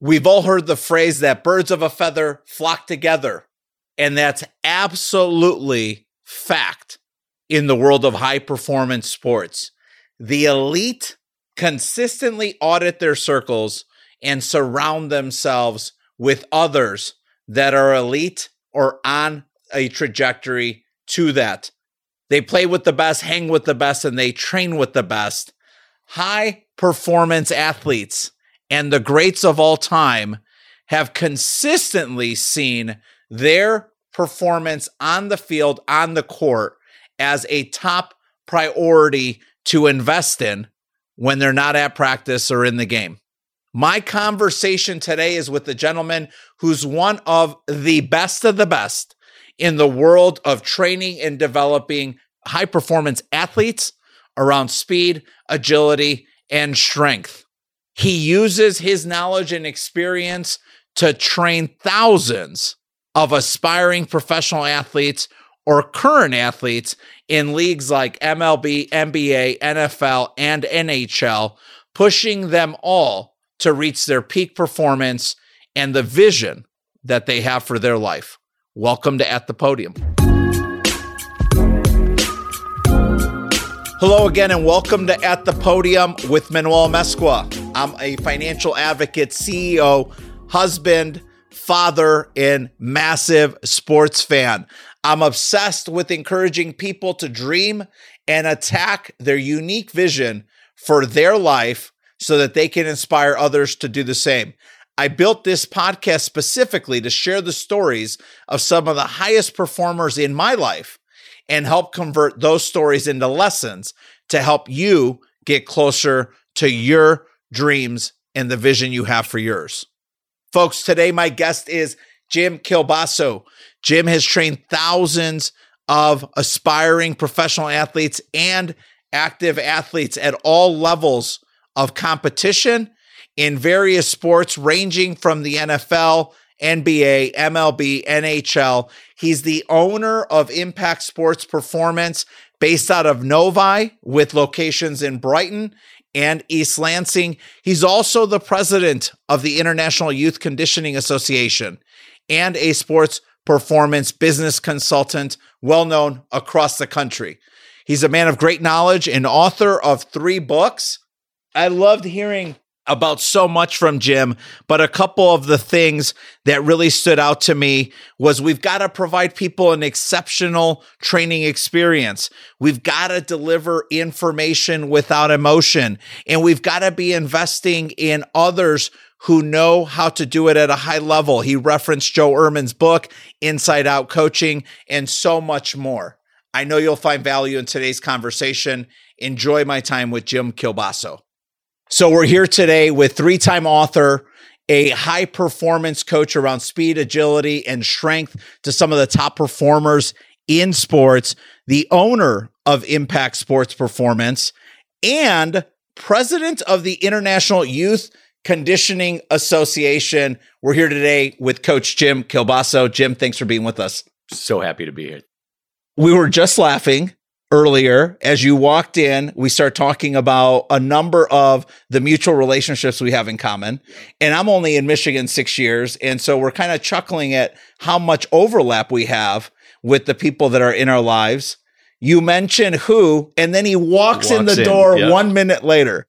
We've all heard the phrase that birds of a feather flock together. And that's absolutely fact in the world of high performance sports. The elite consistently audit their circles and surround themselves with others that are elite or on a trajectory to that. They play with the best, hang with the best, and they train with the best. High performance athletes and the greats of all time have consistently seen their performance on the field, on the court, as a top priority to invest in when they're not at practice or in the game. My conversation today is with the gentleman who's one of the best of the best in the world of training and developing high performance athletes around speed, agility, and strength. He uses his knowledge and experience to train thousands of aspiring professional athletes or current athletes in leagues like MLB, NBA, NFL, and NHL, pushing them all to reach their peak performance and the vision that they have for their life. Welcome to At the Podium. Hello again, and welcome to At the Podium with Manuel Amezcua. I'm a financial advocate, CEO, husband, father, and massive sports fan. I'm obsessed with encouraging people to dream and attack their unique vision for their life so that they can inspire others to do the same. I built this podcast specifically to share the stories of some of the highest performers in my life and help convert those stories into lessons to help you get closer to your dreams and the vision you have for yours. Folks, today my guest is Jim Kielbaso. Jim has trained thousands of aspiring professional athletes and active athletes at all levels of competition in various sports, ranging from the NFL, NBA, MLB, NHL. He's the owner of Impact Sports Performance based out of Novi with locations in Brighton and East Lansing. He's also the president of the International Youth Conditioning Association and a sports performance business consultant well known across the country. He's a man of great knowledge and author of three books. I loved hearing about so much from Jim, but a couple of the things that really stood out to me was we've got to provide people an exceptional training experience. We've got to deliver information without emotion, and we've got to be investing in others who know how to do it at a high level. He referenced Joe Ehrmann's book, Inside Out Coaching, and so much more. I know you'll find value in today's conversation. Enjoy my time with Jim Kielbaso. So we're here today with three time author, a high performance coach around speed, agility, and strength to some of the top performers in sports, the owner of Impact Sports Performance, and president of the International Youth Conditioning Association. We're here today with Coach Jim Kielbaso. Jim, thanks for being with us. So happy to be here. We were just laughing earlier as you walked in we start talking about a number of the mutual relationships we have in common and i'm only in michigan six years and so we're kind of chuckling at how much overlap we have with the people that are in our lives you mention who and then he walks, walks in the in, door yep. one minute later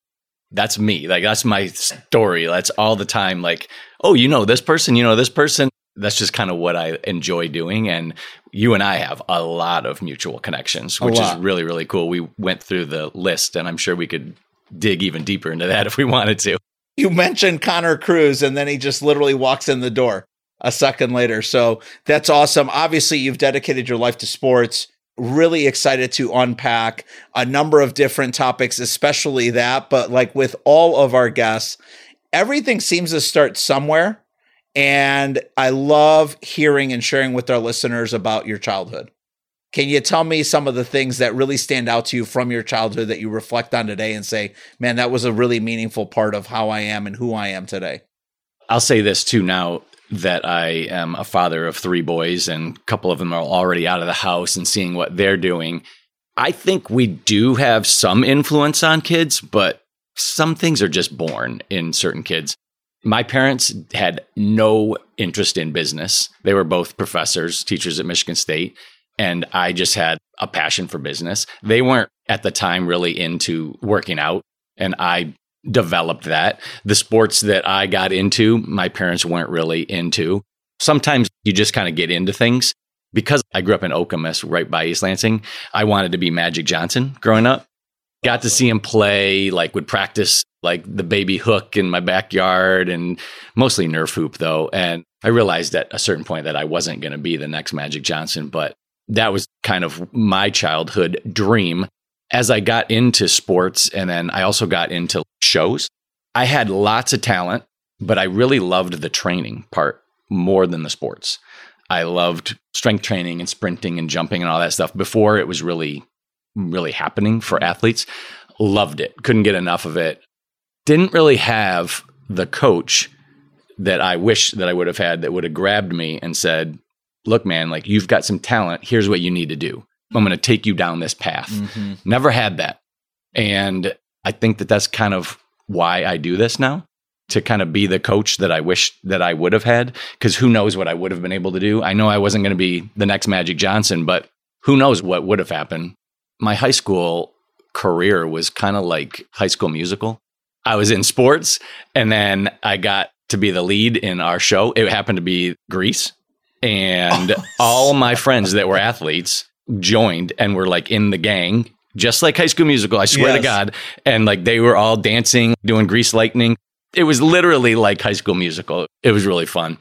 that's me like that's my story that's all the time like oh you know this person you know this person that's just kind of what I enjoy doing. And you and I have a lot of mutual connections, which is really, really cool. We went through the list and I'm sure we could dig even deeper into that if we wanted to. You mentioned Connor Cruz and then he just literally walks in the door a second later. So that's awesome. Obviously, you've dedicated your life to sports. Really excited to unpack a number of different topics, especially that. But like with all of our guests, everything seems to start somewhere and I love hearing and sharing with our listeners about your childhood. Can you tell me some of the things that really stand out to you from your childhood that you reflect on today and say, man, that was a really meaningful part of how I am and who I am today? I'll say this too now that I am a father of three boys and a couple of them are already out of the house and seeing what they're doing. I think we do have some influence on kids, but some things are just born in certain kids. My parents had no interest in business. They were both professors, teachers at Michigan State, and I just had a passion for business. They weren't at the time really into working out, and I developed that. The sports that I got into, my parents weren't really into. Sometimes you just kind of get into things. Because I grew up in Okemos, right by East Lansing, I wanted to be Magic Johnson growing up. Got to see him play, like would practice like the baby hook in my backyard and mostly Nerf hoop though. And I realized at a certain point that I wasn't going to be the next Magic Johnson, but that was kind of my childhood dream. As I got into sports and then I also got into shows, I had lots of talent, but I really loved the training part more than the sports. I loved strength training and sprinting and jumping and all that stuff before it was really, really happening for athletes. Loved it. Couldn't get enough of it. Didn't really have the coach that I wish that I would have had that would have grabbed me and said, look, man, like you've got some talent. Here's what you need to do. I'm going to take you down this path. Mm-hmm. Never had that. And I think that that's kind of why I do this now to kind of be the coach that I wish that I would have had. Cause who knows what I would have been able to do. I know I wasn't going to be the next Magic Johnson, but who knows what would have happened. My high school career was kind of like high school musical. I was in sports and then I got to be the lead in our show. It happened to be Grease. And oh. all my friends that were athletes joined and were like in the gang, just like High School Musical. I swear yes. to God. And like they were all dancing, doing Grease Lightning. It was literally like High School Musical. It was really fun.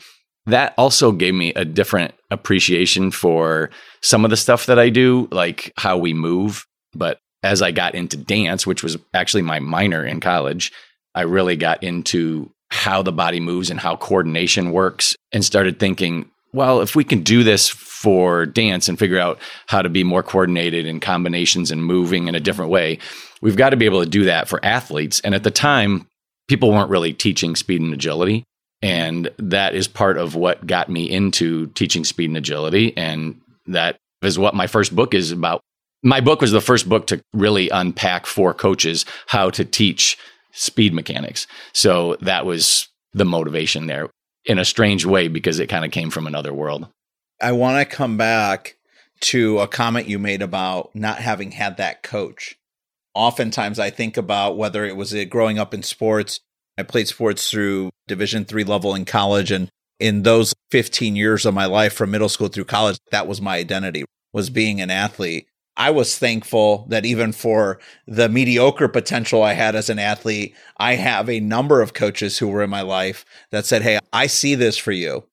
That also gave me a different appreciation for some of the stuff that I do, like how we move. But as I got into dance, which was actually my minor in college, I really got into how the body moves and how coordination works and started thinking, well, if we can do this for dance and figure out how to be more coordinated in combinations and moving in a different way, we've got to be able to do that for athletes. And at the time, people weren't really teaching speed and agility. And that is part of what got me into teaching speed and agility. And that is what my first book is about. My book was the first book to really unpack for coaches how to teach speed mechanics. So that was the motivation there in a strange way because it kind of came from another world. I want to come back to a comment you made about not having had that coach. Oftentimes I think about whether it was it growing up in sports. I played sports through division 3 level in college and in those 15 years of my life from middle school through college that was my identity was being an athlete. I was thankful that even for the mediocre potential I had as an athlete, I have a number of coaches who were in my life that said, Hey, I see this for you.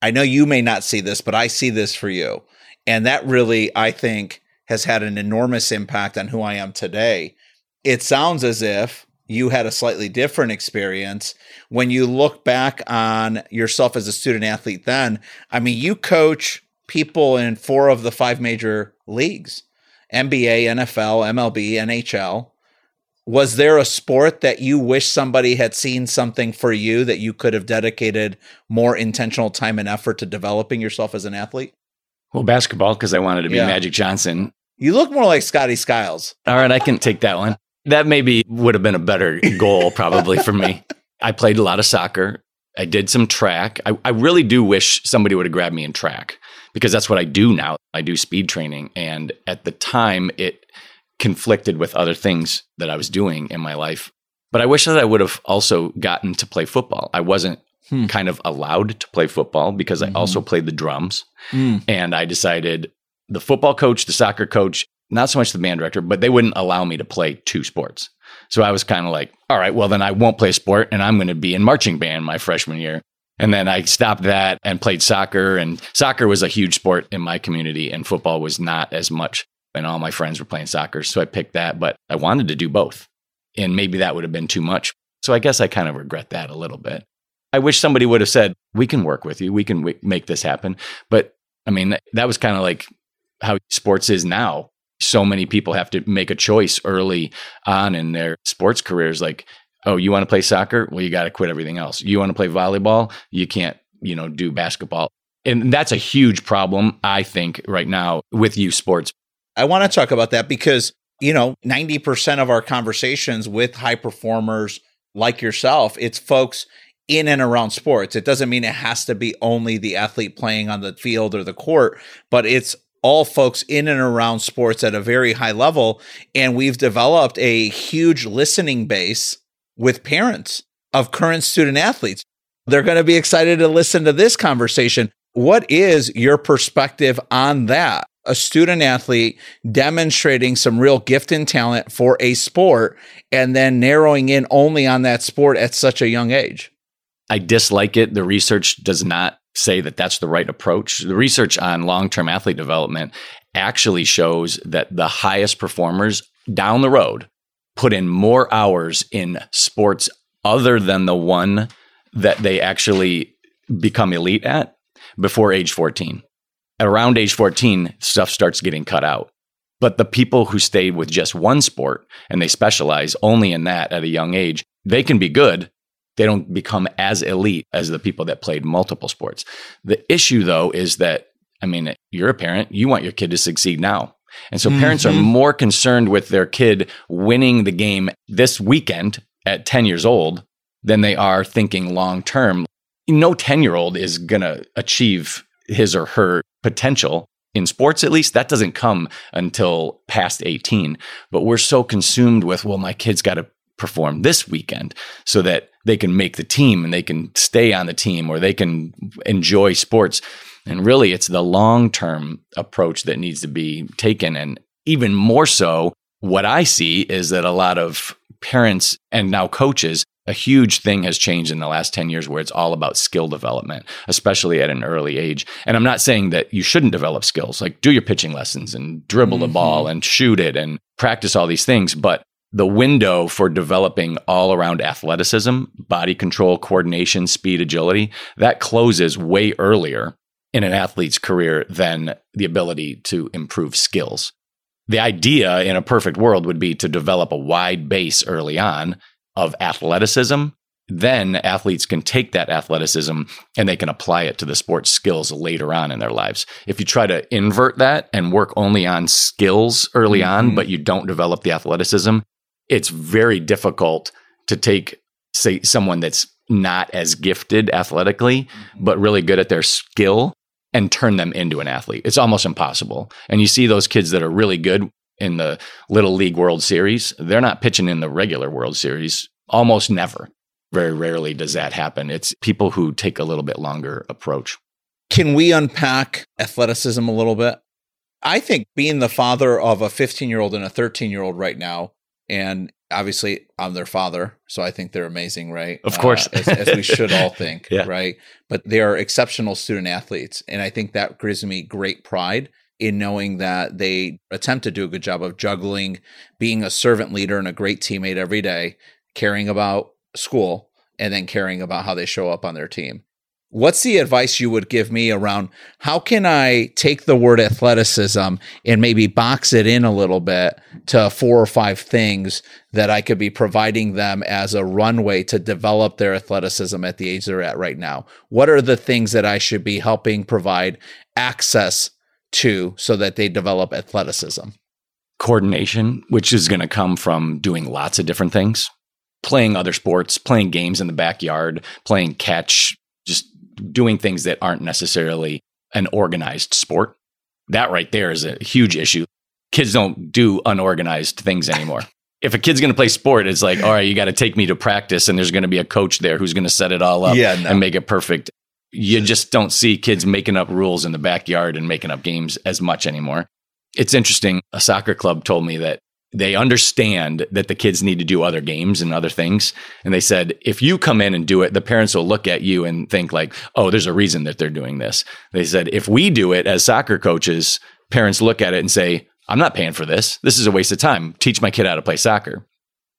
I know you may not see this, but I see this for you. And that really, I think, has had an enormous impact on who I am today. It sounds as if you had a slightly different experience when you look back on yourself as a student athlete then. I mean, you coach people in four of the five major leagues NBA, NFL, MLB, NHL. Was there a sport that you wish somebody had seen something for you that you could have dedicated more intentional time and effort to developing yourself as an athlete? Well, basketball, because I wanted to be yeah. Magic Johnson. You look more like Scotty Skiles. All right, I can take that one. That maybe would have been a better goal, probably for me. I played a lot of soccer. I did some track. I, I really do wish somebody would have grabbed me in track because that's what I do now. I do speed training. And at the time, it conflicted with other things that I was doing in my life. But I wish that I would have also gotten to play football. I wasn't hmm. kind of allowed to play football because mm-hmm. I also played the drums. Mm. And I decided the football coach, the soccer coach, not so much the band director, but they wouldn't allow me to play two sports. So I was kind of like, all right, well, then I won't play sport and I'm going to be in marching band my freshman year. And then I stopped that and played soccer. And soccer was a huge sport in my community, and football was not as much. And all my friends were playing soccer. So I picked that, but I wanted to do both. And maybe that would have been too much. So I guess I kind of regret that a little bit. I wish somebody would have said, we can work with you, we can w- make this happen. But I mean, that was kind of like how sports is now. So many people have to make a choice early on in their sports careers. Like, oh, you want to play soccer? Well, you got to quit everything else. You want to play volleyball? You can't, you know, do basketball. And that's a huge problem, I think, right now with youth sports. I want to talk about that because, you know, 90% of our conversations with high performers like yourself, it's folks in and around sports. It doesn't mean it has to be only the athlete playing on the field or the court, but it's all folks in and around sports at a very high level. And we've developed a huge listening base with parents of current student athletes. They're going to be excited to listen to this conversation. What is your perspective on that? A student athlete demonstrating some real gift and talent for a sport and then narrowing in only on that sport at such a young age. I dislike it. The research does not say that that's the right approach. The research on long term athlete development actually shows that the highest performers down the road put in more hours in sports other than the one that they actually become elite at before age 14. Around age 14, stuff starts getting cut out. But the people who stay with just one sport and they specialize only in that at a young age, they can be good, they don't become as elite as the people that played multiple sports. The issue, though, is that, I mean, you're a parent, you want your kid to succeed now. And so mm-hmm. parents are mm-hmm. more concerned with their kid winning the game this weekend at 10 years old than they are thinking long term. No 10 year old is going to achieve his or her potential in sports at least that doesn't come until past 18 but we're so consumed with well my kid's got to perform this weekend so that they can make the team and they can stay on the team or they can enjoy sports. And really, it's the long term approach that needs to be taken. And even more so, what I see is that a lot of parents and now coaches, a huge thing has changed in the last 10 years where it's all about skill development, especially at an early age. And I'm not saying that you shouldn't develop skills, like do your pitching lessons and dribble mm-hmm. the ball and shoot it and practice all these things. But the window for developing all around athleticism, body control, coordination, speed, agility, that closes way earlier in an athlete's career than the ability to improve skills. The idea in a perfect world would be to develop a wide base early on of athleticism. Then athletes can take that athleticism and they can apply it to the sports skills later on in their lives. If you try to invert that and work only on skills early mm-hmm. on, but you don't develop the athleticism, it's very difficult to take, say, someone that's not as gifted athletically, mm-hmm. but really good at their skill and turn them into an athlete. It's almost impossible. And you see those kids that are really good in the Little League World Series, they're not pitching in the regular World Series almost never. Very rarely does that happen. It's people who take a little bit longer approach. Can we unpack athleticism a little bit? I think being the father of a 15 year old and a 13 year old right now, and obviously I'm their father, so I think they're amazing, right? Of course, uh, as, as, we should all think, yeah. right? But they are exceptional student athletes, and I think that gives me great pride in knowing that they attempt to do a good job of juggling being a servant leader and a great teammate every day, caring about school, and then caring about how they show up on their team. What's the advice you would give me around how can I take the word athleticism and maybe box it in a little bit to four or five things that I could be providing them as a runway to develop their athleticism at the age they're at right now? What are the things that I should be helping provide access to so that they develop athleticism? Coordination, which is going to come from doing lots of different things playing other sports, playing games in the backyard, playing catch, just doing things that aren't necessarily an organized sport. That right there is a huge issue. Kids don't do unorganized things anymore. if a kid's going to play sport, it's like, all right, you got to take me to practice, and there's going to be a coach there who's going to set it all up yeah, no. and make it perfect. You just don't see kids making up rules in the backyard and making up games as much anymore. It's interesting. A soccer club told me that they understand that the kids need to do other games and other things. And they said, if you come in and do it, the parents will look at you and think like, oh, there's a reason that they're doing this. They said, if we do it as soccer coaches, parents look at it and say, I'm not paying for this. This is a waste of time. Teach my kid how to play soccer.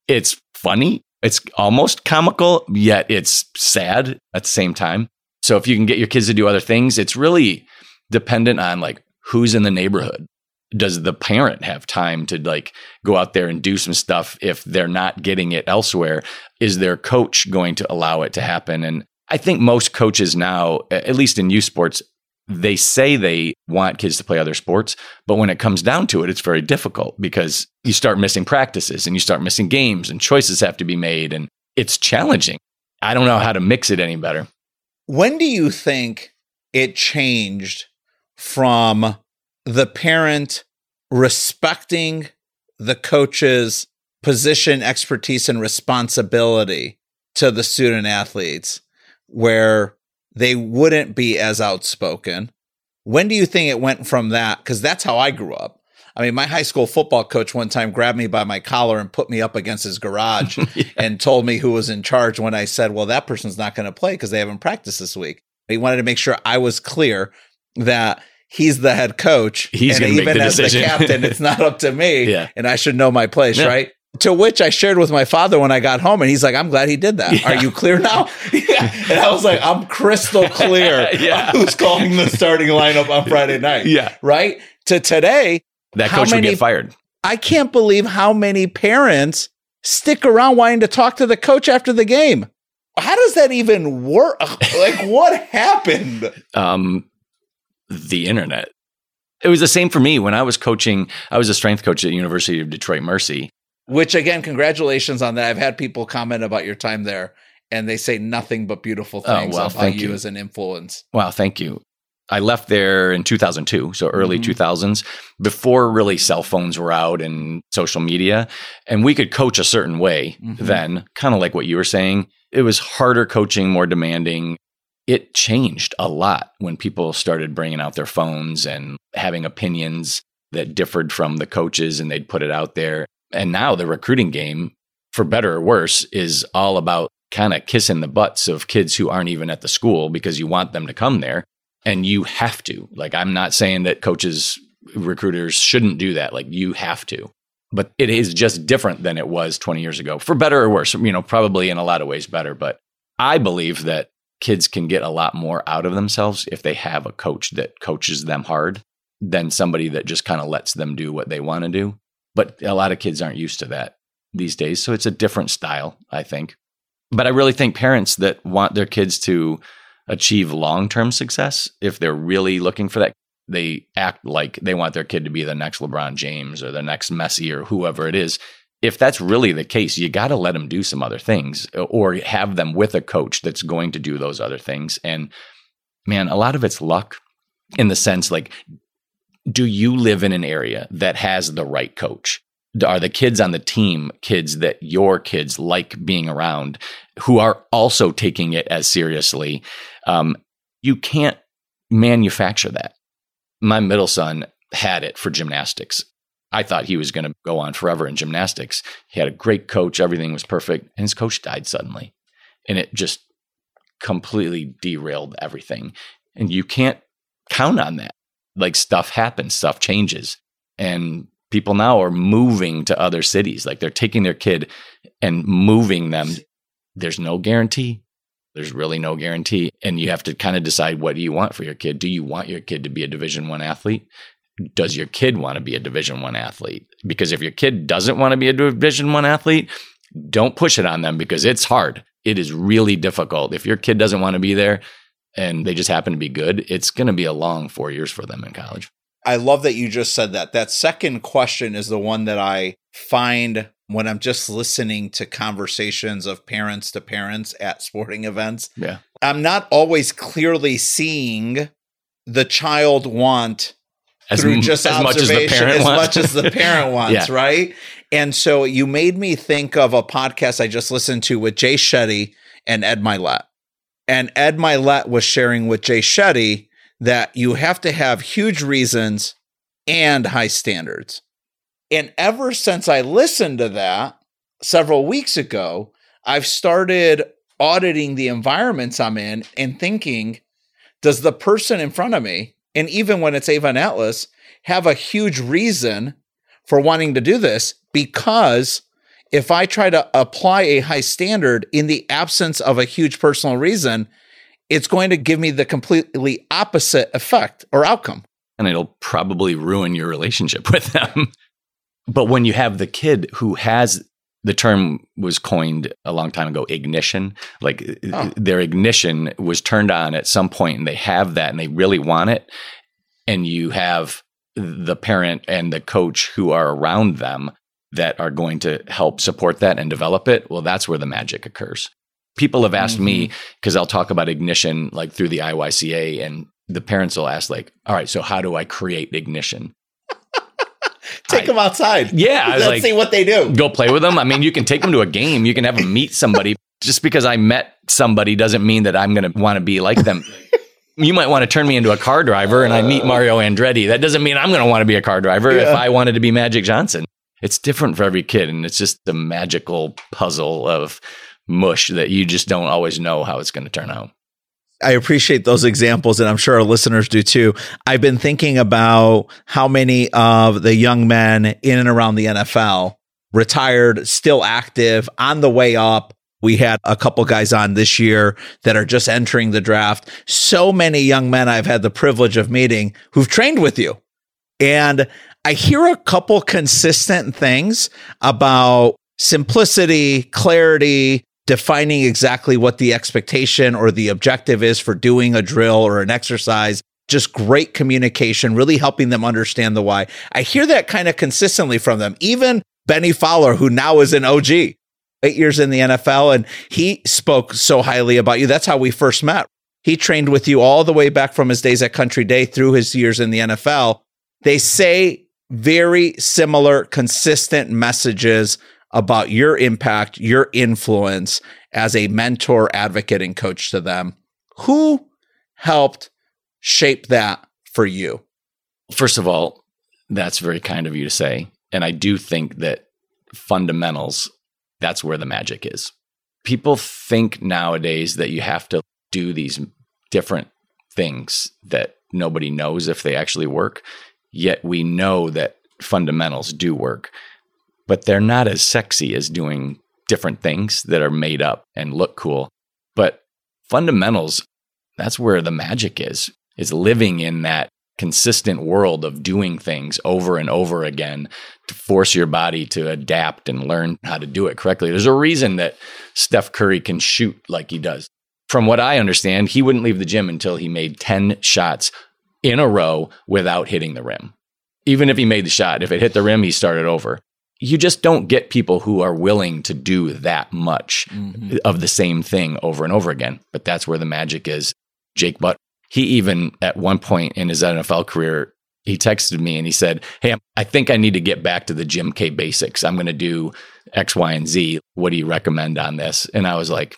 It's funny. It's almost comical, yet it's sad at the same time. So if you can get your kids to do other things, it's really dependent on like who's in the neighborhood does the parent have time to like go out there and do some stuff if they're not getting it elsewhere? Is their coach going to allow it to happen? And i think most coaches now at least in youth sports they say they want kids to play other sports but when it comes down to it it's very difficult because you start missing practices and you start missing games and choices have to be made and it's challenging. I don't know how to mix it any better. When do you think it changed from the parent respecting the coach's position, expertise, and responsibility to the student athletes where they wouldn't be as outspoken? When do you think it went from that? Because that's how I grew up. I mean, my high school football coach one time grabbed me by my collar and put me up against his garage yeah. and told me who was in charge when I said, well, that person's not going to play because they haven't practiced this week. He wanted to make sure I was clear that he's the head coach. He's and even as decision. the captain, it's not up to me. Yeah. And I should know my place, yeah. right? To which I shared with my father when I got home, and he's like, "I'm glad he did that. Yeah. Are you clear now?" yeah. And I was like, "I'm crystal clear. yeah. Who's calling the starting lineup on Friday night? Yeah, right. To today, that coach many, would get fired. I can't believe how many parents stick around wanting to talk to the coach after the game. How does that even work? like, what happened? Um, the internet. It was the same for me when I was coaching. I was a strength coach at University of Detroit Mercy. Which again, congratulations on that. I've had people comment about your time there, and they say nothing but beautiful oh, things oh, well, about you, you as an influence. Wow, thank you. I left there in 2002, so early mm-hmm. 2000s, before really cell phones were out and social media. And we could coach a certain way mm-hmm. then, kind of like what you were saying. It was harder coaching, more demanding it changed a lot when people started bringing out their phones and having opinions that differed from the coaches and they'd put it out there. And now the recruiting game, for better or worse, is all about kind of kissing the butts of kids who aren't even at the school because you want them to come there and you have to. Like, I'm not saying that coaches, recruiters shouldn't do that. Like, you have to. But it is just different than it was 20 years ago, for better or worse. You know, probably in a lot of ways better. But I believe that kids can get a lot more out of themselves if they have a coach that coaches them hard than somebody that just kind of lets them do what they want to do. But a lot of kids aren't used to that these days. So it's a different style, I think. But I really think parents that want their kids to achieve long term success, if they're really looking for that, they act like they want their kid to be the next LeBron James or the next Messi or whoever it is if that's really the case, you got to let them do some other things or have them with a coach that's going to do those other things. And man, a lot of it's luck in the sense like, do you live in an area that has the right coach? Are the kids on the team kids that your kids like being around who are also taking it as seriously? Um, you can't manufacture that. My middle son had it for gymnastics. I thought he was going to go on forever in gymnastics. He had a great coach, everything was perfect, and his coach died suddenly. And it just completely derailed everything. And you can't count on that. Like stuff happens, stuff changes. And people now are moving to other cities. Like they're taking their kid and moving them. There's no guarantee. There's really no guarantee. And you have to kind of decide what do you want for your kid? Do you want your kid to be a division one athlete? Does your kid want to be a division 1 athlete because if your kid doesn't want to be a division 1 athlete don't push it on them because it's hard it is really difficult if your kid doesn't want to be there and they just happen to be good it's going to be a long 4 years for them in college I love that you just said that. That second question is the one that I find when I'm just listening to conversations of parents to parents at sporting events. Yeah. I'm not always clearly seeing the child want as, through just as much as the parent as wants. much as the parent wants, yeah. right? And so you made me think of a podcast I just listened to with Jay Shetty and Ed Mylett. And Ed Mylett was sharing with Jay Shetty that you have to have huge reasons and high standards. And ever since I listened to that several weeks ago, I've started auditing the environments I'm in and thinking, does the person in front of me and even when it's Ava and Atlas, have a huge reason for wanting to do this because if I try to apply a high standard in the absence of a huge personal reason, it's going to give me the completely opposite effect or outcome. And it'll probably ruin your relationship with them. but when you have the kid who has the term was coined a long time ago ignition like oh. their ignition was turned on at some point and they have that and they really want it and you have the parent and the coach who are around them that are going to help support that and develop it well that's where the magic occurs People have asked mm-hmm. me because I'll talk about ignition like through the IYCA, and the parents will ask, like, all right, so how do I create ignition? Take I, them outside. Yeah, let's like, see what they do. Go play with them. I mean, you can take them to a game. You can have them meet somebody. Just because I met somebody doesn't mean that I'm going to want to be like them. you might want to turn me into a car driver, and I meet uh. Mario Andretti. That doesn't mean I'm going to want to be a car driver. Yeah. If I wanted to be Magic Johnson, it's different for every kid, and it's just the magical puzzle of mush that you just don't always know how it's going to turn out. I appreciate those examples, and I'm sure our listeners do too. I've been thinking about how many of the young men in and around the NFL retired, still active, on the way up. We had a couple guys on this year that are just entering the draft. So many young men I've had the privilege of meeting who've trained with you. And I hear a couple consistent things about simplicity, clarity, defining exactly what the expectation or the objective is for doing a drill or an exercise. Just great communication, really helping them understand the why. I hear that kind of consistently from them. Even Bennie Fowler, who now is an OG, eight years in the NFL, and he spoke so highly about you. That's how we first met. He trained with you all the way back from his days at Country Day through his years in the NFL. They say very similar, consistent messages about your impact, your influence as a mentor, advocate, and coach to them. Who helped shape that for you? First of all, that's very kind of you to say. And I do think that fundamentals, that's where the magic is. People think nowadays that you have to do these different things that nobody knows if they actually work. Yet we know that fundamentals do work but they're not as sexy as doing different things that are made up and look cool. But fundamentals, that's where the magic is, is living in that consistent world of doing things over and over again to force your body to adapt and learn how to do it correctly. There's a reason that Steph Curry can shoot like he does. From what I understand, he wouldn't leave the gym until he made 10 shots in a row without hitting the rim. Even if he made the shot, if it hit the rim, he started over you just don't get people who are willing to do that much mm-hmm. of the same thing over and over again. But that's where the magic is. Jake Butt, he even at one point in his NFL career, he texted me and he said, Hey, I think I need to get back to the Jim K basics. I'm going to do X, Y, and Z. What do you recommend on this? And I was like,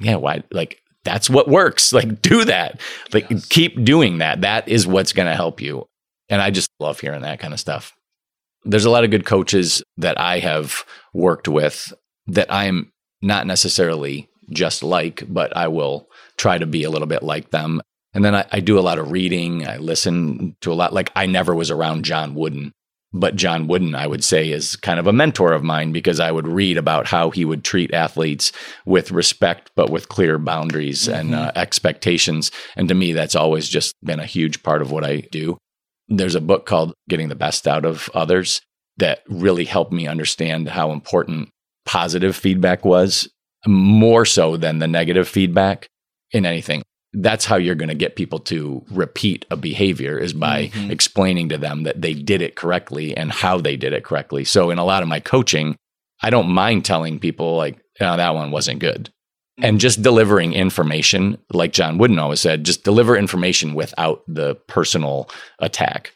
Yeah, why? Like, that's what works. Like, do that. Like, yes. keep doing that. That is what's going to help you. And I just love hearing that kind of stuff there's a lot of good coaches that I have worked with that I'm not necessarily just like, but I will try to be a little bit like them. And then I, I, do a lot of reading. I listen to a lot. Like I never was around John Wooden, but John Wooden, I would say, is kind of a mentor of mine because I would read about how he would treat athletes with respect, but with clear boundaries mm-hmm. and uh, expectations. And to me, that's always just been a huge part of what I do. There's a book called Getting the Best Out of Others that really helped me understand how important positive feedback was, more so than the negative feedback in anything. That's how you're going to get people to repeat a behavior is by mm-hmm. explaining to them that they did it correctly and how they did it correctly. So in a lot of my coaching, I don't mind telling people like, oh, that one wasn't good and just delivering information, like John Wooden always said, just deliver information without the personal attack.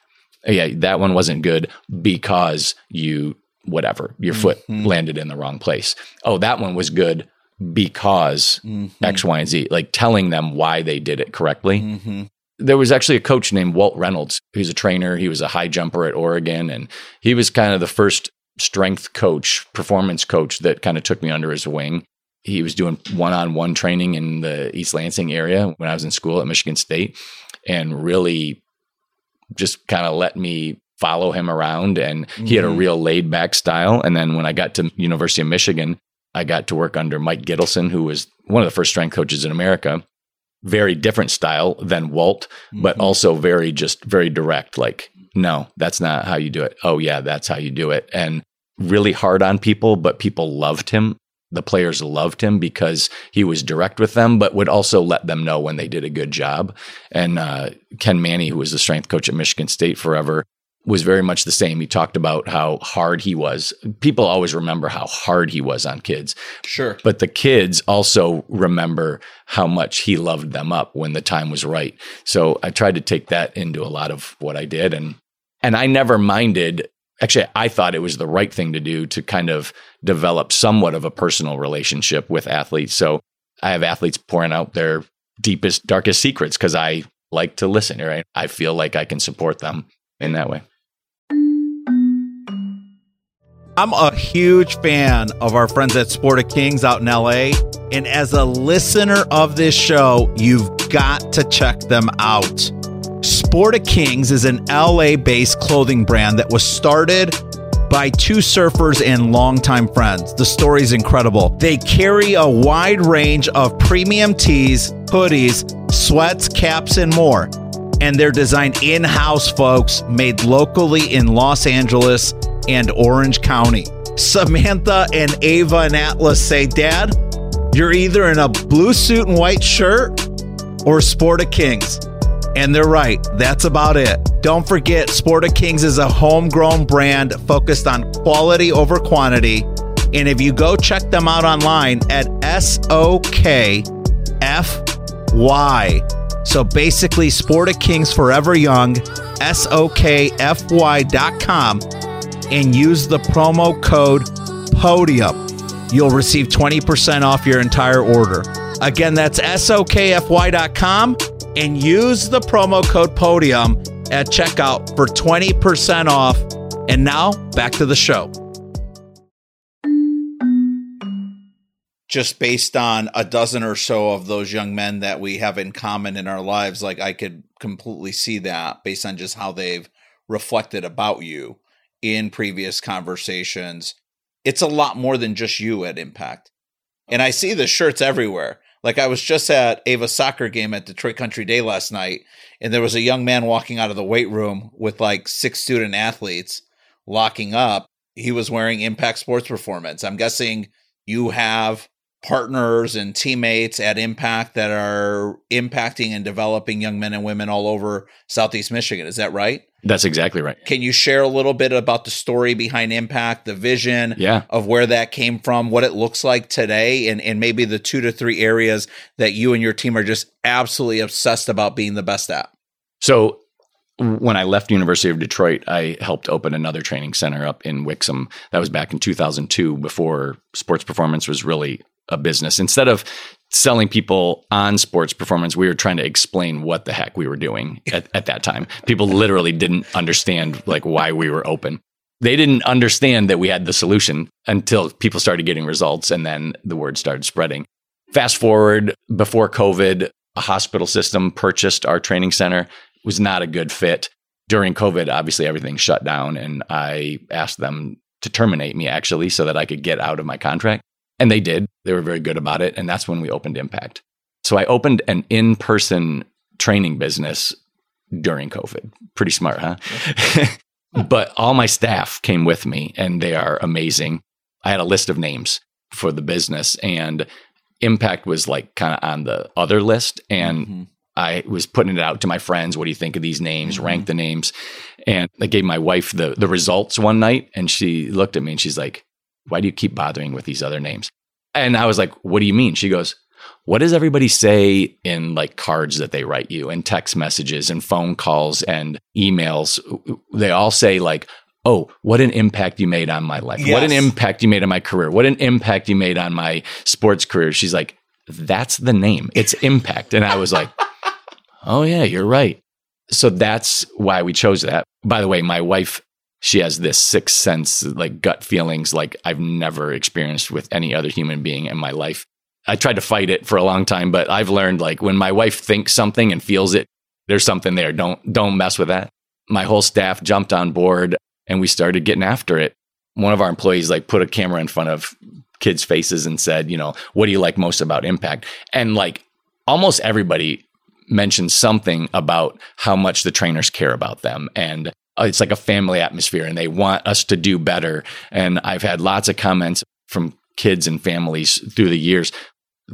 Yeah, that one wasn't good because you whatever your foot mm-hmm. landed in the wrong place. Oh, that one was good because mm-hmm. X, Y, and Z. Like telling them why they did it correctly. Mm-hmm. There was actually a coach named Walt Reynolds. He's a trainer. He was a high jumper at Oregon, and he was kind of the first strength coach, performance coach that kind of took me under his wing he was doing one-on-one training in the East Lansing area when I was in school at Michigan State and really just kind of let me follow him around and mm-hmm. he had a mm-hmm. real laid back style and then when I got to University of Michigan I got to work under Mike Gittleson who was one of the first strength coaches in America very different style than Walt mm-hmm. but also very just very direct like no that's not how you do it oh yeah that's how you do it and really hard on people but people loved him the players loved him because he was direct with them, but would also let them know when they did a good job. And uh, Ken Mannie, who was the strength coach at Michigan State forever, was very much the same. He talked about how hard he was. People always remember how hard he was on kids. Sure. But the kids also remember how much he loved them up when the time was right. So I tried to take that into a lot of what I did and and I never minded actually I thought it was the right thing to do to kind of develop somewhat of a personal relationship with athletes. So I have athletes pouring out their deepest darkest secrets cuz I like to listen, right? I feel like I can support them in that way. I'm a huge fan of our friends at Sport of Kings out in LA. And as a listener of this show, you've got to check them out. Sport of Kings is an LA based clothing brand that was started by two surfers and longtime friends. The story is incredible. They carry a wide range of premium tees, hoodies, sweats, caps, and more. And they're designed in house, folks, made locally in Los Angeles and Orange County. Samantha and Ava and Atlas say, Dad, you're either in a blue suit and white shirt or Sport of Kings. And they're right. That's about it. Don't forget, Sport of Kings is a homegrown brand focused on quality over quantity. And if you go check them out online at SOKFY, so basically, Sport of Kings Forever Young, SOKFY.com and use the promo code PODIUM. You'll receive 20% off your entire order. Again, that's SOKFY.com and use the promo code PODIUM at checkout for 20% off. And now back to the show. Just based on a dozen or so of those young men that we have in common in our lives, like I could completely see that based on just how they've reflected about you in previous conversations. It's a lot more than just you at Impact. And I see the shirts everywhere. Like I was just at Ava's soccer game at Detroit Country Day last night, and there was a young man walking out of the weight room with like six student athletes locking up. He was wearing Impact Sports Performance. I'm guessing you have partners and teammates at Impact that are impacting and developing young men and women all over Southeast Michigan. Is that right? That's exactly right. Can you share a little bit about the story behind Impact, the vision yeah. of where that came from, what it looks like today, and, and maybe the two to three areas that you and your team are just absolutely obsessed about being the best at? So when I left University of Detroit, I helped open another training center up in Wixom. That was back in 2002 before sports performance was really a business. Instead of selling people on sports performance, we were trying to explain what the heck we were doing at, at that time. People literally didn't understand like why we were open. They didn't understand that we had the solution until people started getting results and then the word started spreading. Fast forward before COVID, a hospital system purchased our training center. It was not a good fit. During COVID, obviously everything shut down and I asked them to terminate me actually so that I could get out of my contract. And they did. They were very good about it. And that's when we opened Impact. So I opened an in person training business during COVID. Pretty smart, huh? but all my staff came with me and they are amazing. I had a list of names for the business and Impact was like kind of on the other list. And mm-hmm. I was putting it out to my friends. What do you think of these names? Mm-hmm. Rank the names. And I gave my wife the, the results one night and she looked at me and she's like, why do you keep bothering with these other names? And I was like, what do you mean? She goes, what does everybody say in like cards that they write you and text messages and phone calls and emails? They all say like, oh, what an impact you made on my life. Yes. What an impact you made on my career. What an impact you made on my sports career. She's like, that's the name. It's impact. And I was like, oh yeah, you're right. So that's why we chose that. By the way, my wife she has this sixth sense, like gut feelings, like I've never experienced with any other human being in my life. I tried to fight it for a long time, but I've learned like when my wife thinks something and feels it, there's something there. Don't don't mess with that. My whole staff jumped on board and we started getting after it. One of our employees like put a camera in front of kids' faces and said, you know, what do you like most about Impact? And like almost everybody mentioned something about how much the trainers care about them and Uh, it's like a family atmosphere and they want us to do better. And I've had lots of comments from kids and families through the years.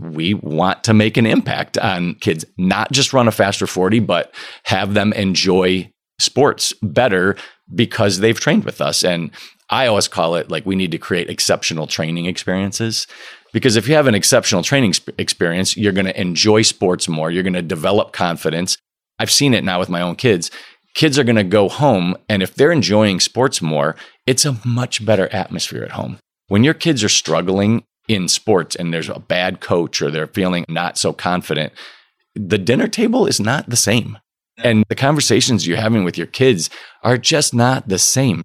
We want to make an impact on kids, not just run a faster 40, but have them enjoy sports better because they've trained with us. And I always call it like we need to create exceptional training experiences. Because if you have an exceptional training experience, you're going to enjoy sports more. You're going to develop confidence. I've seen it now with my own kids. Kids are going to go home, and if they're enjoying sports more, it's a much better atmosphere at home. When your kids are struggling in sports and there's a bad coach or they're feeling not so confident, the dinner table is not the same. And the conversations you're having with your kids are just not the same.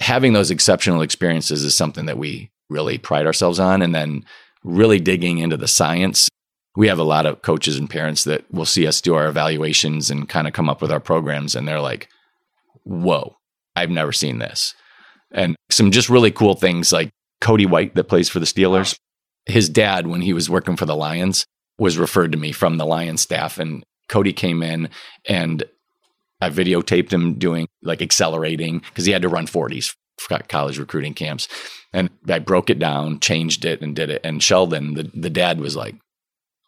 Having those exceptional experiences is something that we really pride ourselves on. And then really digging into the science. We have a lot of coaches and parents that will see us do our evaluations and kind of come up with our programs. And they're like, whoa, I've never seen this. And some just really cool things like Cody White that plays for the Steelers. His dad, when he was working for the Lions, was referred to me from the Lions staff. And Cody came in and I videotaped him doing like accelerating because he had to run 40s for college recruiting camps. And I broke it down, changed it, and did it. And Sheldon, the, the dad, was like,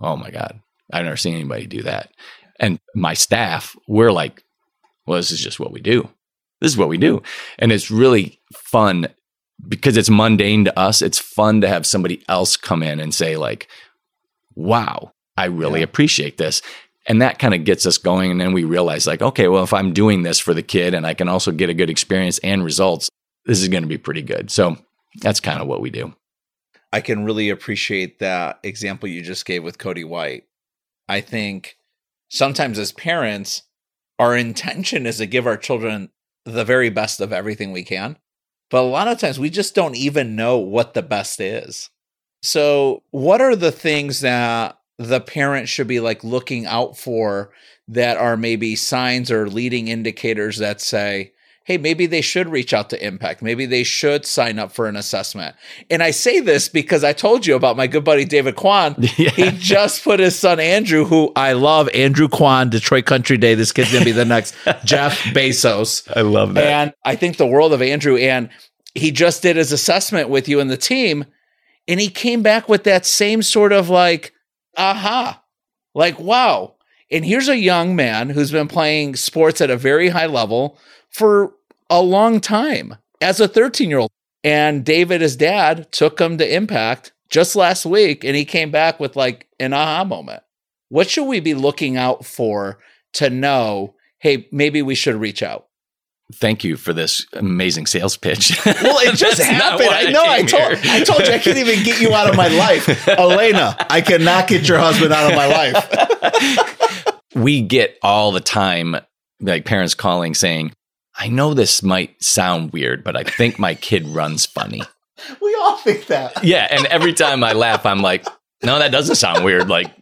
Oh my God, I've never seen anybody do that. And my staff, we're like, Well, this is just what we do. This is what we do. And it's really fun because it's mundane to us. It's fun to have somebody else come in and say, like, wow, I really yeah. appreciate this. And that kind of gets us going. And then we realize, like, okay, well, if I'm doing this for the kid and I can also get a good experience and results, this is going to be pretty good. So that's kind of what we do. I can really appreciate that example you just gave with Cody White. I think sometimes as parents, our intention is to give our children the very best of everything we can. But a lot of times we just don't even know what the best is. So, what are the things that the parent should be like looking out for that are maybe signs or leading indicators that say, hey, maybe they should reach out to Impact. Maybe they should sign up for an assessment. And I say this because I told you about my good buddy David Kwan. Yeah. He just put his son Andrew, who I love, Andrew Kwan, Detroit Country Day. This kid's gonna be the next Jeff Bezos. I love that. And I think the world of Andrew. And he just did his assessment with you and the team, and he came back with that same sort of like, aha, like wow. And here's a young man who's been playing sports at a very high level for a long time as a 13 year old. And David, his dad, took him to Impact just last week and he came back with like an aha moment. What should we be looking out for to know, hey, maybe we should reach out? Thank you for this amazing sales pitch. Well, it just happened. I know. I, I told I told you I can't even get you out of my life. Elena, I cannot get your husband out of my life. we get all the time like parents calling saying, I know this might sound weird, but I think my kid runs funny. we all think that. Yeah. And every time I laugh, I'm like, no, that doesn't sound weird. Like,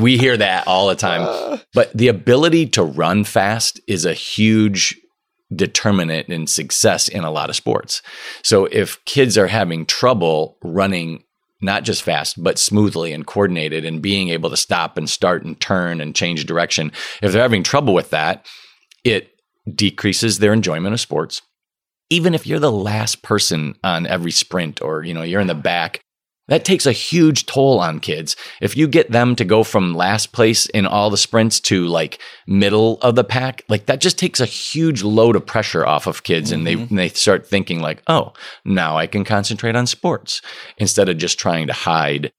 we hear that all the time. Uh, but the ability to run fast is a huge determinant in success in a lot of sports. So if kids are having trouble running not just fast, but smoothly and coordinated and being able to stop and start and turn and change direction, if they're having trouble with that, it decreases their enjoyment of sports. Even if you're the last person on every sprint or, you know, you're in the back, that takes a huge toll on kids. If you get them to go from last place in all the sprints to like middle of the pack, like that just takes a huge load of pressure off of kids mm-hmm. and they mm-hmm. and they start thinking like, "Oh, now I can concentrate on sports instead of just trying to hide."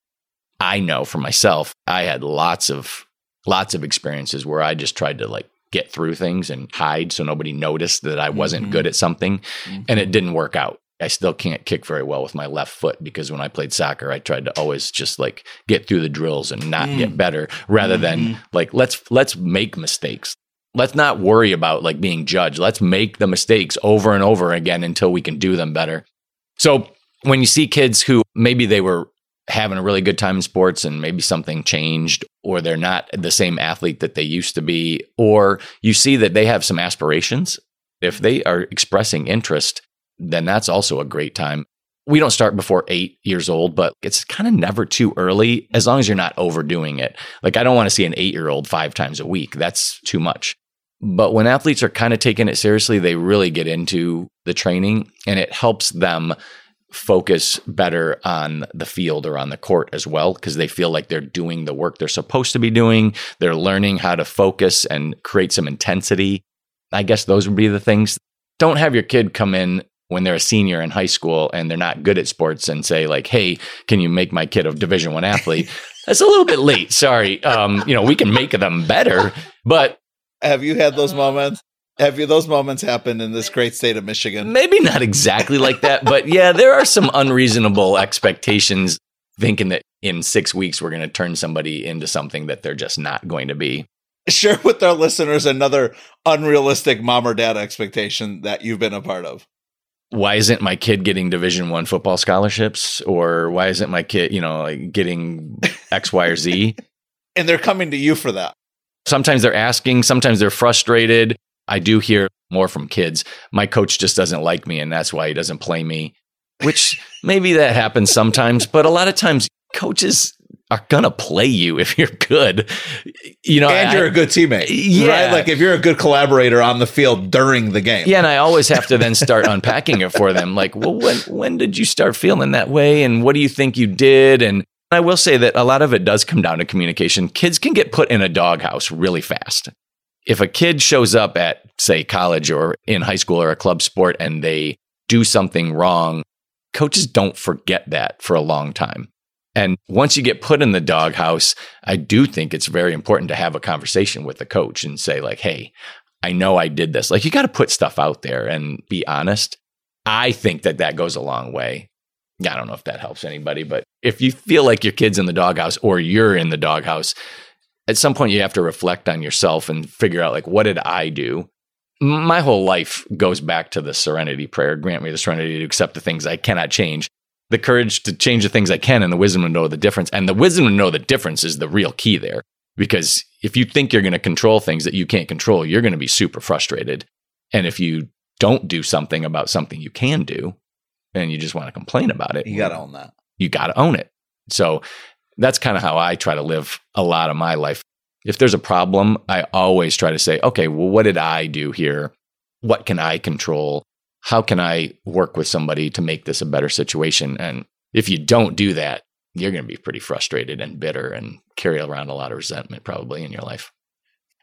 I know for myself, I had lots of lots of experiences where I just tried to like get through things and hide so nobody noticed that I wasn't mm-hmm. good at something. Mm-hmm. And it didn't work out. I still can't kick very well with my left foot because when I played soccer, I tried to always just like get through the drills and not mm. get better rather mm-hmm. than like let's let's make mistakes. Let's not worry about like being judged. Let's make the mistakes over and over again until we can do them better. So when you see kids who maybe they were having a really good time in sports and maybe something changed or they're not the same athlete that they used to be or you see that they have some aspirations if they are expressing interest then that's also a great time we don't start before eight years old, but it's kind of never too early as long as you're not overdoing it. Like, I don't want to see an eight year old five times a week. That's too much. But when athletes are kind of taking it seriously, they really get into the training and it helps them focus better on the field or on the court as well because they feel like they're doing the work they're supposed to be doing. They're learning how to focus and create some intensity. I guess those would be the things. Don't have your kid come in when they're a senior in high school and they're not good at sports and say like, "Hey, can you make my kid a Division One athlete?" That's a little bit late. Sorry. Um, you know, we can make them better, but have you had those moments? Have you those moments happen in this great state of Michigan? Maybe not exactly like that, but yeah, there are some unreasonable expectations thinking that in 6 weeks we're going to turn somebody into something that they're just not going to be. Share with our listeners another unrealistic mom or dad expectation that you've been a part of why isn't my kid getting division one football scholarships? Or why isn't my kid you know like getting x y or z? And they're coming to you for that. Sometimes they're asking sometimes they're frustrated. I do hear more from kids. My coach just doesn't like me and that's why he doesn't play me. Which maybe that happens sometimes but a lot of times coaches are gonna play you if you're good. You know, and you're a good teammate. Yeah, right? like if you're a good collaborator on the field during the game. Yeah, and I always have to then start unpacking it for them. Like, well, when when did you start feeling that way, and what do you think you did? And I will say that a lot of it does come down to communication. Kids can get put in a doghouse really fast. If a kid shows up at, say, college or in high school or a club sport and they do something wrong, coaches don't forget that for a long time and once you get put in the doghouse, I do think it's very important to have a conversation with the coach and say, like, hey, I know I did this. Like, you got to put stuff out there and be honest. I think that that goes a long way. I don't know if that helps anybody, but if you feel like your kid's in the doghouse or you're in the doghouse, at some point you have to reflect on yourself and figure out, like, what did I do? My whole life goes back to the serenity prayer grant me the serenity to accept the things I cannot change the courage to change the things I can and the wisdom to know the difference. And the wisdom to know the difference is the real key there. Because if you think you're going to control things that you can't control, you're going to be super frustrated. And if you don't do something about something you can do, and you just want to complain about it, you got to own that. You got to own it. So that's kind of how I try to live a lot of my life. If there's a problem, I always try to say, okay, well, what did I do here? What can I control? How can I work with somebody to make this a better situation? And if you don't do that, you're going to be pretty frustrated and bitter and carry around a lot of resentment probably in your life.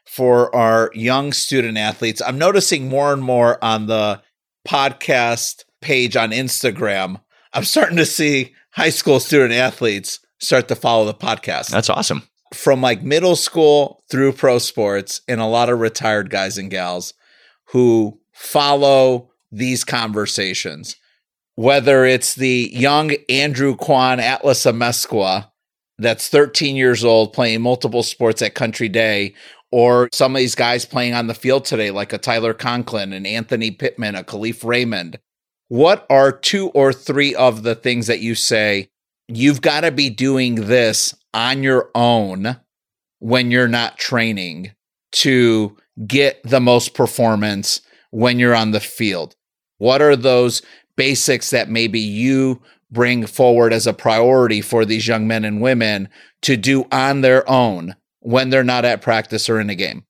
For our young student athletes, I'm noticing more and more on the podcast page on Instagram, I'm starting to see high school student athletes start to follow the podcast. That's awesome. From like middle school through pro sports, and a lot of retired guys and gals who follow these conversations. Whether it's the young Andrew Kwan Atlas Amezcua that's 13 years old playing multiple sports at Country Day, or some of these guys playing on the field today, like a Tyler Conklin, an Anthony Pittman, a Kalif Raymond. What are two or three of the things that you say you've got to be doing this on your own when you're not training to get the most performance when you're on the field? What are those basics that maybe you bring forward as a priority for these young men and women to do on their own when they're not at practice or in a game?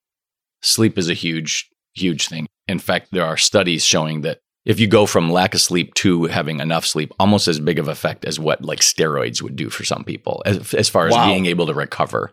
Sleep is a huge, huge thing. In fact, there are studies showing that if you go from lack of sleep to having enough sleep, almost as big of effect as what like steroids would do for some people, as, as far as wow. being able to recover.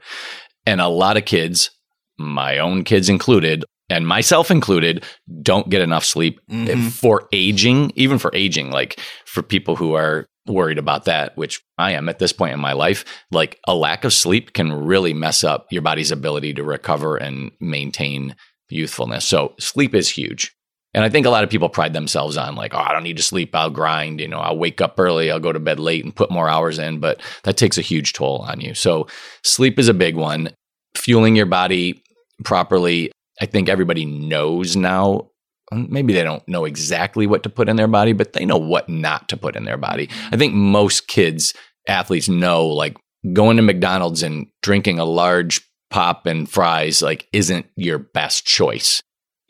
And a lot of kids, my own kids included, and myself included, don't get enough sleep mm-hmm. for aging, even for aging, like for people who are worried about that, which I am at this point in my life, like a lack of sleep can really mess up your body's ability to recover and maintain youthfulness. So sleep is huge. And I think a lot of people pride themselves on like, oh, I don't need to sleep. I'll grind. You know, I'll wake up early. I'll go to bed late and put more hours in. But that takes a huge toll on you. So sleep is a big one. Fueling your body properly. I think everybody knows now. Um, maybe they don't know exactly what to put in their body, but they know what not to put in their body. I think most kids, athletes know like going to McDonald's and drinking a large pop and fries like isn't your best choice.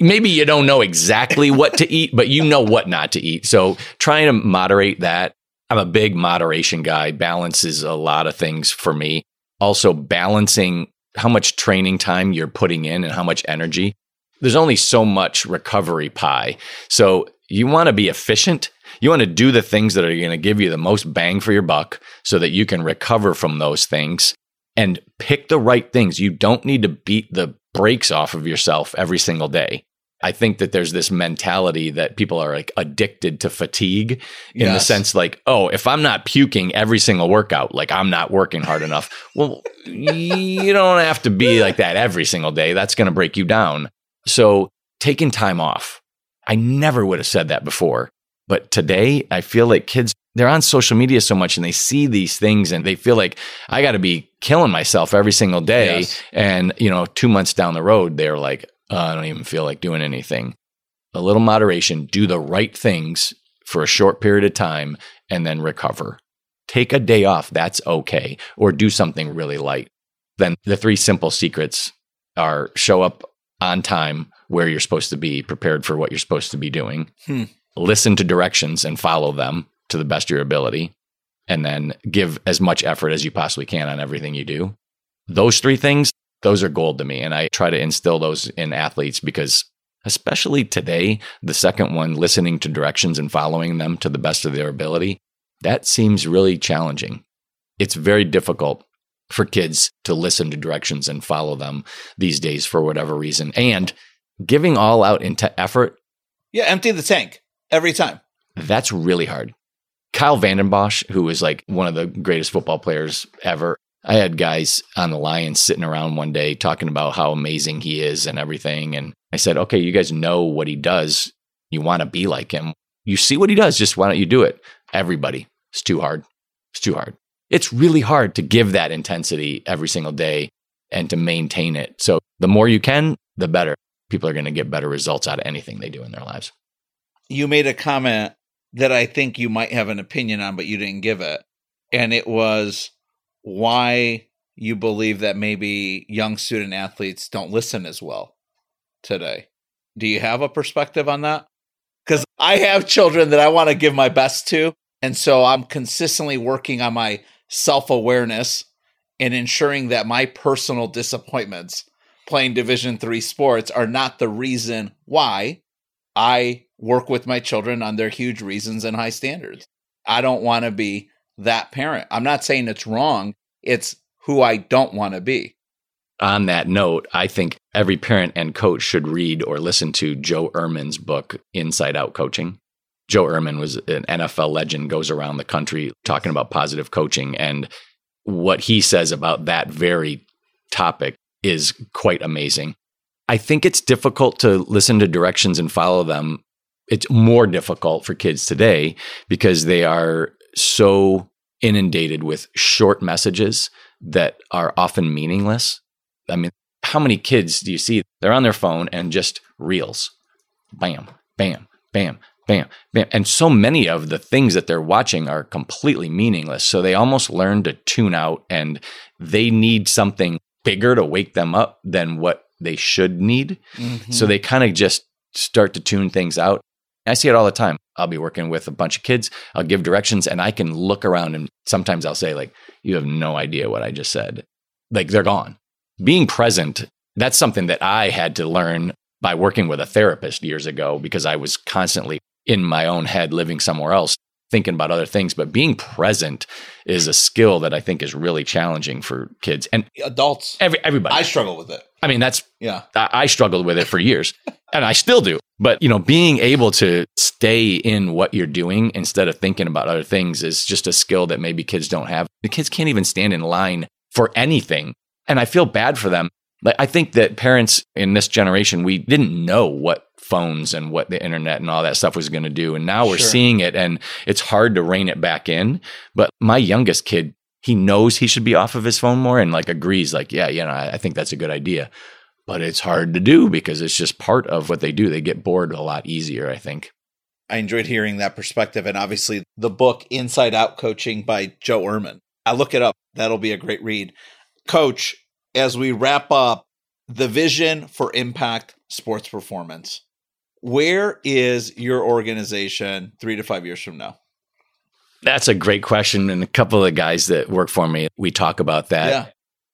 Maybe you don't know exactly what to eat, but you know what not to eat. So trying to moderate that. I'm a big moderation guy. Balance is a lot of things for me. Also balancing how much training time you're putting in and how much energy. There's only so much recovery pie. So you want to be efficient. You want to do the things that are going to give you the most bang for your buck so that you can recover from those things and pick the right things. You don't need to beat the brakes off of yourself every single day. I think that there's this mentality that people are like addicted to fatigue in yes. the sense like, oh, if I'm not puking every single workout, like I'm not working hard enough. Well, you don't have to be like that every single day. That's going to break you down. So taking time off. I never would have said that before. But today, I feel like kids, they're on social media so much and they see these things and they feel like I got to be killing myself every single day. Yes. And, you know, two months down the road, they're like, oh, I don't even feel like doing anything. A little moderation, do the right things for a short period of time and then recover. Take a day off. That's okay. Or do something really light. Then the three simple secrets are show up on time where you're supposed to be, prepared for what you're supposed to be doing, hmm. listen to directions and follow them to the best of your ability, and then give as much effort as you possibly can on everything you do. Those three things those are gold to me. And I try to instill those in athletes because, especially today, the second one, listening to directions and following them to the best of their ability, that seems really challenging. It's very difficult for kids to listen to directions and follow them these days for whatever reason. And giving all out into effort. Yeah, empty the tank every time. That's really hard. Kyle Vanden Bosch, who is like one of the greatest football players ever, I had guys on the Lions sitting around one day talking about how amazing he is and everything. And I said, okay, you guys know what he does. You want to be like him. You see what he does. Just why don't you do it? Everybody. It's too hard. It's too hard. It's really hard to give that intensity every single day and to maintain it. So the more you can, the better. People are going to get better results out of anything they do in their lives. You made a comment that I think you might have an opinion on, but you didn't give it. And it was why you believe that maybe young student athletes don't listen as well today. Do you have a perspective on that? Because I have children that I want to give my best to. And so I'm consistently working on my self awareness and ensuring that my personal disappointments playing Division three sports are not the reason why I work with my children on their huge reasons and high standards. I don't want to be that parent. I'm not saying it's wrong, it's who I don't want to be. On that note, I think every parent and coach should read or listen to Joe Ehrmann's book, Inside Out Coaching. Joe Ehrmann was an NFL legend, goes around the country talking about positive coaching. And what he says about that very topic is quite amazing. I think it's difficult to listen to directions and follow them. It's more difficult for kids today because they are so inundated with short messages that are often meaningless. I mean, how many kids do you see? They're on their phone and just reels. Bam, bam, bam, bam, bam. And so many of the things that they're watching are completely meaningless. So they almost learn to tune out and they need something bigger to wake them up than what they should need. Mm-hmm. So they kind of just start to tune things out. I see it all the time. I'll be working with a bunch of kids. I'll give directions and I can look around and sometimes I'll say, like, you have no idea what I just said. Like, they're gone. Being present, that's something that I had to learn by working with a therapist years ago because I was constantly in my own head living somewhere else thinking about other things but being present is a skill that i think is really challenging for kids and adults. Every, everybody. I struggle with it. I mean that's yeah. I, I struggled with it for years and i still do. But you know being able to stay in what you're doing instead of thinking about other things is just a skill that maybe kids don't have. The kids can't even stand in line for anything and i feel bad for them. Like I think that parents in this generation, we didn't know what phones and what the internet and all that stuff was going to do. And now we're sure. seeing it and it's hard to rein it back in. But my youngest kid, he knows he should be off of his phone more and like agrees, like, yeah, you know, I, I think that's a good idea. But it's hard to do because it's just part of what they do. They get bored a lot easier, I think. I enjoyed hearing that perspective. And obviously, the book Inside Out Coaching by Joe Ehrmann. I look it up. That'll be a great read. Coach, as we wrap up the vision for impact sports performance, where is your organization three to five years from now? That's a great question. And a couple of the guys that work for me, we talk about that. Yeah.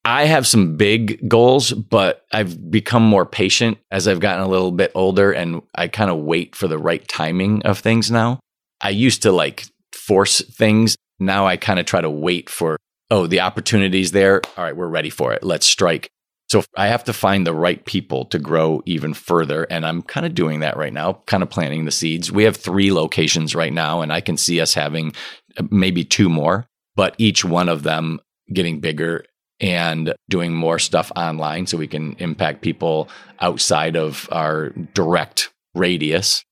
I have some big goals, but I've become more patient as I've gotten a little bit older and I kind of wait for the right timing of things now. I used to like force things. Now I kind of try to wait for, oh, the opportunity's there. All right, we're ready for it. Let's strike. So I have to find the right people to grow even further. And I'm kind of doing that right now, kind of planting the seeds. We have three locations right now, and I can see us having uh, maybe two more, but each one of them getting bigger and doing more stuff online so we can impact people outside of our direct radius.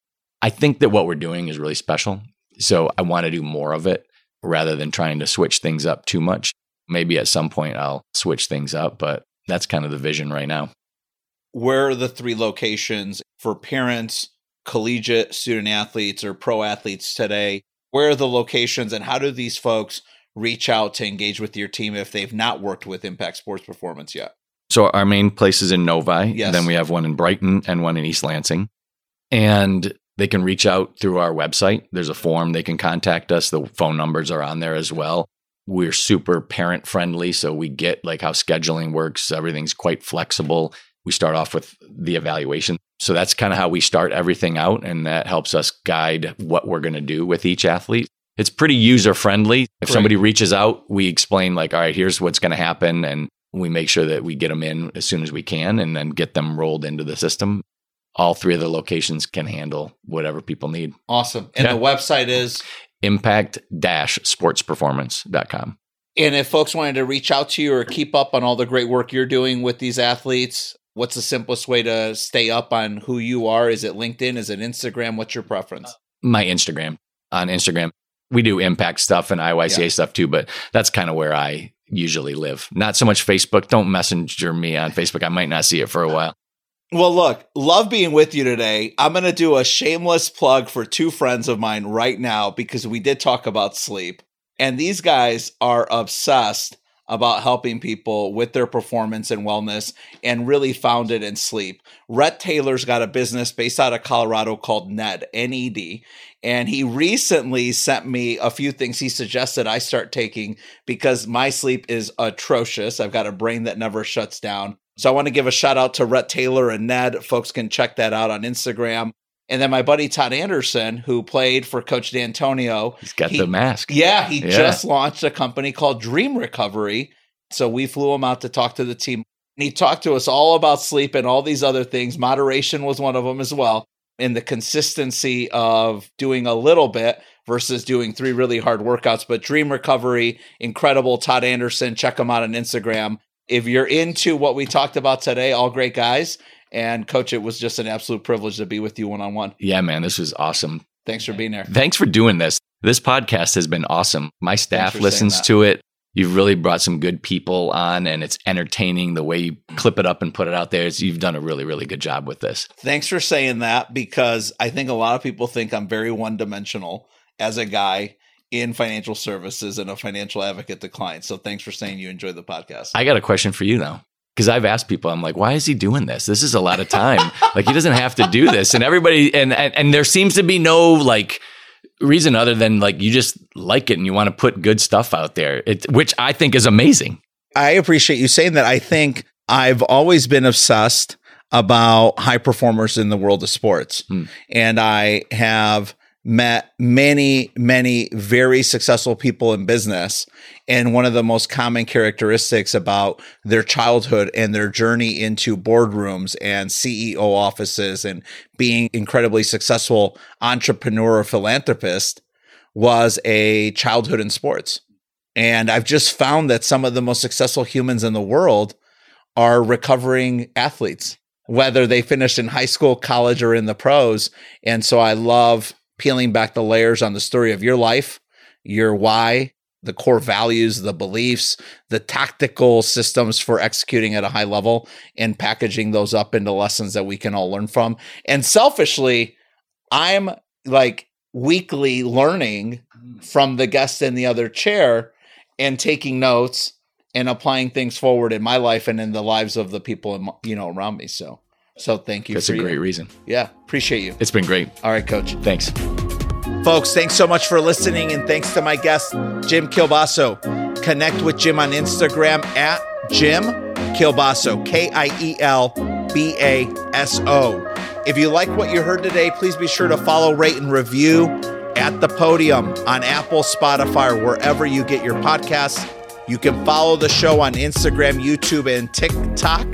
I think that what we're doing is really special. So I want to do more of it rather than trying to switch things up too much. Maybe at some point I'll switch things up, but that's kind of the vision right now. Where are the three locations for parents, collegiate student athletes, or pro athletes today? Where are the locations and how do these folks reach out to engage with your team if they've not worked with Impact Sports Performance yet? So our main place is in Novi. Yes. Then we have one in Brighton and one in East Lansing. And they can reach out through our website. There's a form they can contact us. The phone numbers are on there as well. We're super parent friendly, so we get like how scheduling works. Everything's quite flexible. We start off with the evaluation. So that's kind of how we start everything out. And that helps us guide what we're going to do with each athlete. It's pretty user friendly. If Great. somebody reaches out, we explain, like, all right, here's what's going to happen. And we make sure that we get them in as soon as we can and then get them rolled into the system. All three of the locations can handle whatever people need. Awesome. And Yeah. the website is Impact dash sportsperformance.com. And if folks wanted to reach out to you or keep up on all the great work you're doing with these athletes, what's the simplest way to stay up on who you are? Is it LinkedIn? Is it Instagram? What's your preference? Uh, my Instagram. On Instagram, we do impact stuff and IYCA Yeah. stuff too, but that's kind of where I usually live. Not so much Facebook. Don't messenger me on Facebook. I might not see it for a while. Well, look, love being with you today. I'm going to do a shameless plug for two friends of mine right now because we did talk about sleep. And these guys are obsessed about helping people with their performance and wellness and really founded in sleep. Rhett Taylor's got a business based out of Colorado called NED, N E D. And he recently sent me a few things he suggested I start taking because my sleep is atrocious. I've got a brain that never shuts down. So I want to give a shout out to Rhett Taylor and Ned. Folks can check that out on Instagram. And then my buddy Todd Anderson, who played for Coach Dantonio. He's got He- the mask. Yeah, he Yeah. just launched a company called Dream Recovery. So we flew him out to talk to the team. And he talked to us all about sleep and all these other things. Moderation was one of them as well. And the consistency of doing a little bit versus doing three really hard workouts. But Dream Recovery, incredible. Todd Anderson, check him out on Instagram. If you're into what we talked about today, all great guys. And coach, it was just an absolute privilege to be with you one on one. Yeah, man, this was awesome. Thanks for being there. Thanks for doing this. This podcast has been awesome. My staff listens to it. You've really brought some good people on, and it's entertaining the way you clip it up and put it out there. It's, you've done a really, really good job with this. Thanks for saying that because I think a lot of people think I'm very one dimensional as a guy in financial services and a financial advocate to clients. So thanks for saying you enjoyed the podcast. I got a question for you though. Because I've asked people, I'm like, why is he doing this? This is a lot of time. like he doesn't have to do this. And everybody and, and and there seems to be no like reason other than like you just like it and you want to put good stuff out there. It, which I think is amazing. I appreciate you saying that. I think I've always been obsessed about high performers in the world of sports. Hmm. And I have met many, many very successful people in business. And one of the most common characteristics about their childhood and their journey into boardrooms and CEO offices and being incredibly successful entrepreneur or philanthropist was a childhood in sports. And I've just found that some of the most successful humans in the world are recovering athletes, whether they finished in high school, college, or in the pros. And so I love peeling back the layers on the story of your life, your why, the core values, the beliefs, the tactical systems for executing at a high level, and packaging those up into lessons that we can all learn from. And selfishly, I'm like weekly learning mm. from the guest in the other chair and taking notes and applying things forward in my life and in the lives of the people in, you know around me. So, so thank you. That's for a you. great reason. Yeah, appreciate you. It's been great. All right, coach. Thanks. Folks, thanks so much for listening, and thanks to my guest, Jim Kielbaso. Connect with Jim on Instagram at Jim Kielbaso, K I E L B A S O. If you like what you heard today, please be sure to follow, rate, and review at the podium on Apple, Spotify, or wherever you get your podcasts. You can follow the show on Instagram, YouTube, and TikTok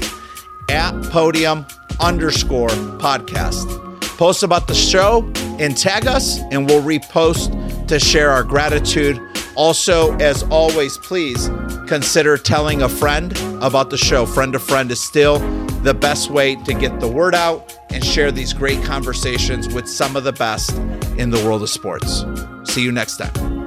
at podium underscore podcast. Post about the show and tag us, and we'll repost to share our gratitude. Also, as always, please consider telling a friend about the show. Friend to friend is still the best way to get the word out and share these great conversations with some of the best in the world of sports. See you next time.